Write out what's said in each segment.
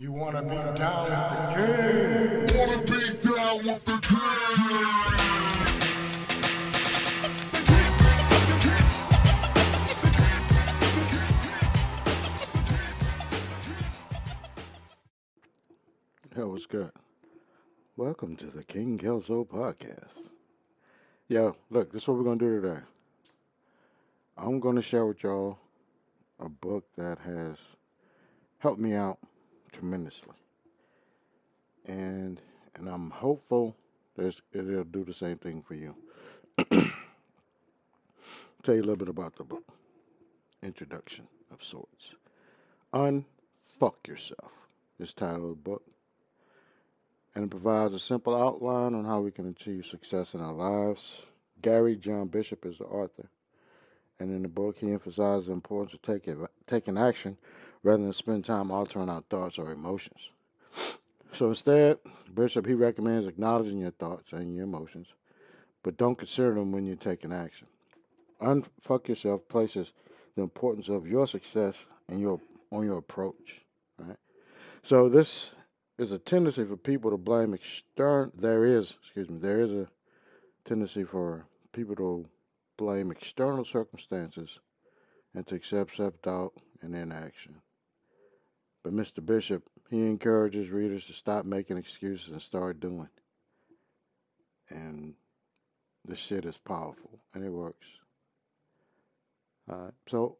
You wanna be down with the king? Wanna be down with the king? Yo, what's good? Welcome to the King Kelso podcast. Yo, look, this is what we're gonna do today. I'm gonna share with y'all a book that has helped me out tremendously, and and I'm hopeful that it'll do the same thing for you. Tell you a little bit about the book. Introduction of sorts. Unfuck yourself. Is title of the book and it provides a simple outline on how we can achieve success in our lives. Gary John Bishop is the author, and in the book, he emphasizes the importance of taking, taking action rather than spend time altering our thoughts or emotions. So instead, Bishop he recommends acknowledging your thoughts and your emotions, but don't consider them when you're taking action. Unfuck yourself places the importance of your success and your on your approach. Right. So this is a tendency for people to blame external. There is, excuse me, there is a tendency for people to blame external circumstances and to accept self doubt and inaction. But Mr. Bishop, he encourages readers to stop making excuses and start doing. And this shit is powerful and it works. Uh, so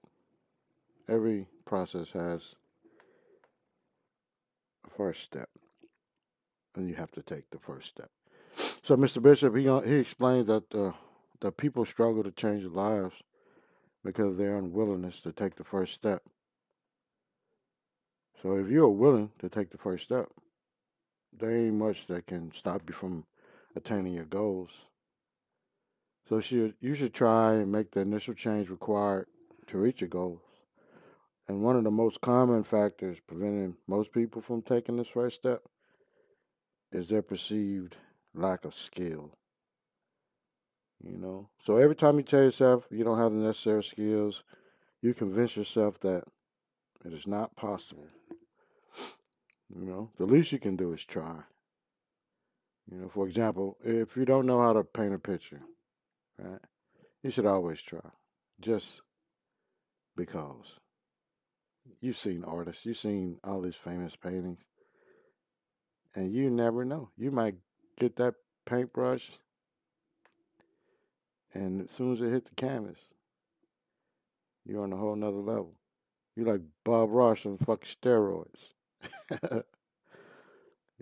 every process has a first step, and you have to take the first step. So, Mr. Bishop, he he explains that uh, that people struggle to change their lives because of their unwillingness to take the first step. So, if you're willing to take the first step, there ain't much that can stop you from attaining your goals. So, you should try and make the initial change required to reach your goals. And one of the most common factors preventing most people from taking this first step is their perceived lack of skill. You know, so every time you tell yourself you don't have the necessary skills, you convince yourself that it is not possible. You know, the least you can do is try. You know, for example, if you don't know how to paint a picture, right, you should always try, just because you've seen artists, you've seen all these famous paintings, and you never know. You might get that paintbrush, and as soon as it hit the canvas, you're on a whole nother level. You're like Bob Ross on fucking steroids.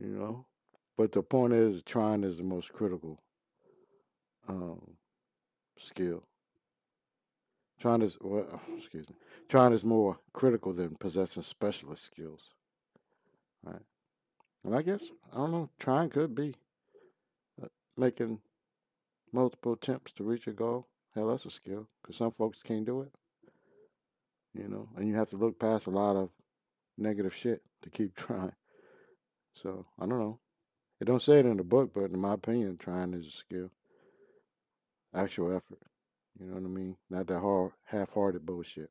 you know? But the point is, trying is the most critical um, skill. Trying is well, excuse me. Trying is more critical than possessing specialist skills. Right. And I guess I don't know. Trying could be uh, making multiple attempts to reach a goal. Hell, that's a skill because some folks can't do it. You know, and you have to look past a lot of negative shit to keep trying. So I don't know. It don't say it in the book, but in my opinion, trying is a skill. Actual effort. You know what I mean? Not that hard, half-hearted bullshit.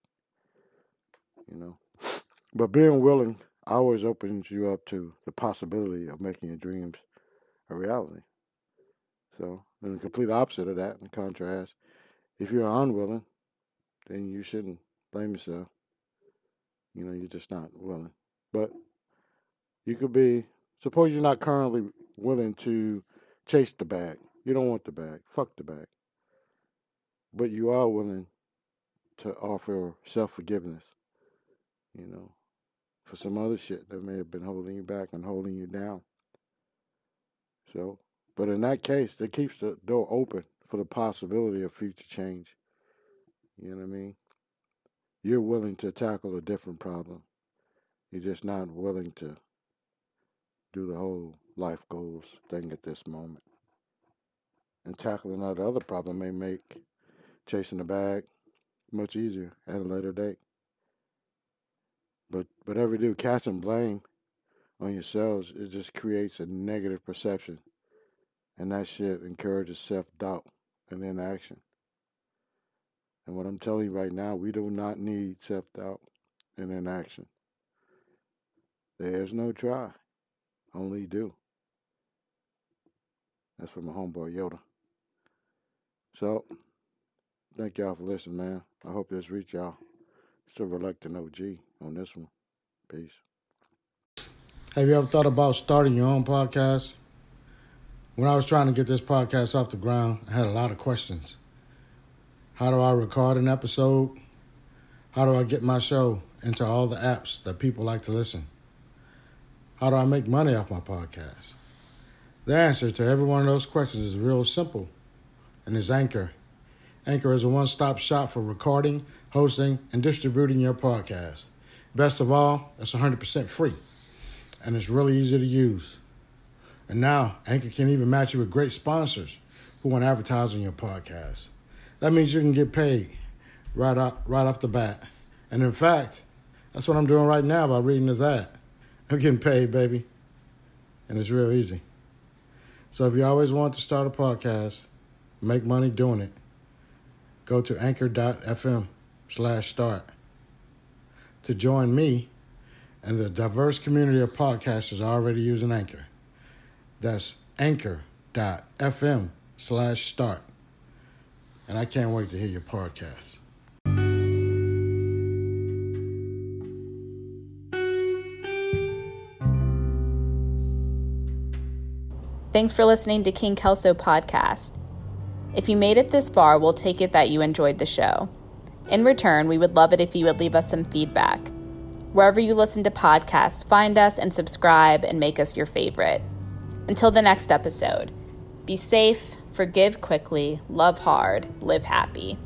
You know, but being willing always opens you up to the possibility of making your dreams a reality. So, the complete opposite of that, in contrast, if you're unwilling, then you shouldn't blame yourself. You know, you're just not willing. But you could be, suppose you're not currently willing to chase the bag. You don't want the bag. Fuck the bag but you are willing to offer self forgiveness, you know, for some other shit that may have been holding you back and holding you down. So, but in that case, that keeps the door open for the possibility of future change. You know what I mean? You're willing to tackle a different problem. You're just not willing to do the whole life goals thing at this moment. And tackling that other problem may make chasing the bag much easier at a later date. But whatever you do, casting blame on yourselves, it just creates a negative perception. And that shit encourages self doubt and inaction. And what I'm telling you right now, we do not need self doubt and inaction. There's no try, only do. That's from my homeboy Yoda. So, thank y'all for listening, man. I hope this reached y'all. A reluctant OG on this one. Peace. Have you ever thought about starting your own podcast? When I was trying to get this podcast off the ground, I had a lot of questions. How do I record an episode? How do I get my show into all the apps that people like to listen? How do I make money off my podcast? The answer to every one of those questions is real simple and is Anchor. Anchor is a one stop shop for recording, hosting, and distributing your podcast. Best of all, it's 100% free and it's really easy to use. And now, Anchor can even match you with great sponsors who want to advertise on your podcast. That means you can get paid right off, right off the bat. And in fact, that's what I'm doing right now by reading this ad. I'm getting paid, baby. And it's real easy. So if you always want to start a podcast, make money doing it, go to anchor.fm slash start. To join me and the diverse community of podcasters already using Anchor. That's anchor.fm slash start. And I can't wait to hear your podcast. Thanks for listening to King Kelso podcast. If you made it this far, we'll take it that you enjoyed the show. In return, we would love it if you would leave us some feedback. Wherever you listen to podcasts, find us and subscribe and make us your favorite. Until the next episode, be safe, forgive quickly, love hard, live happy.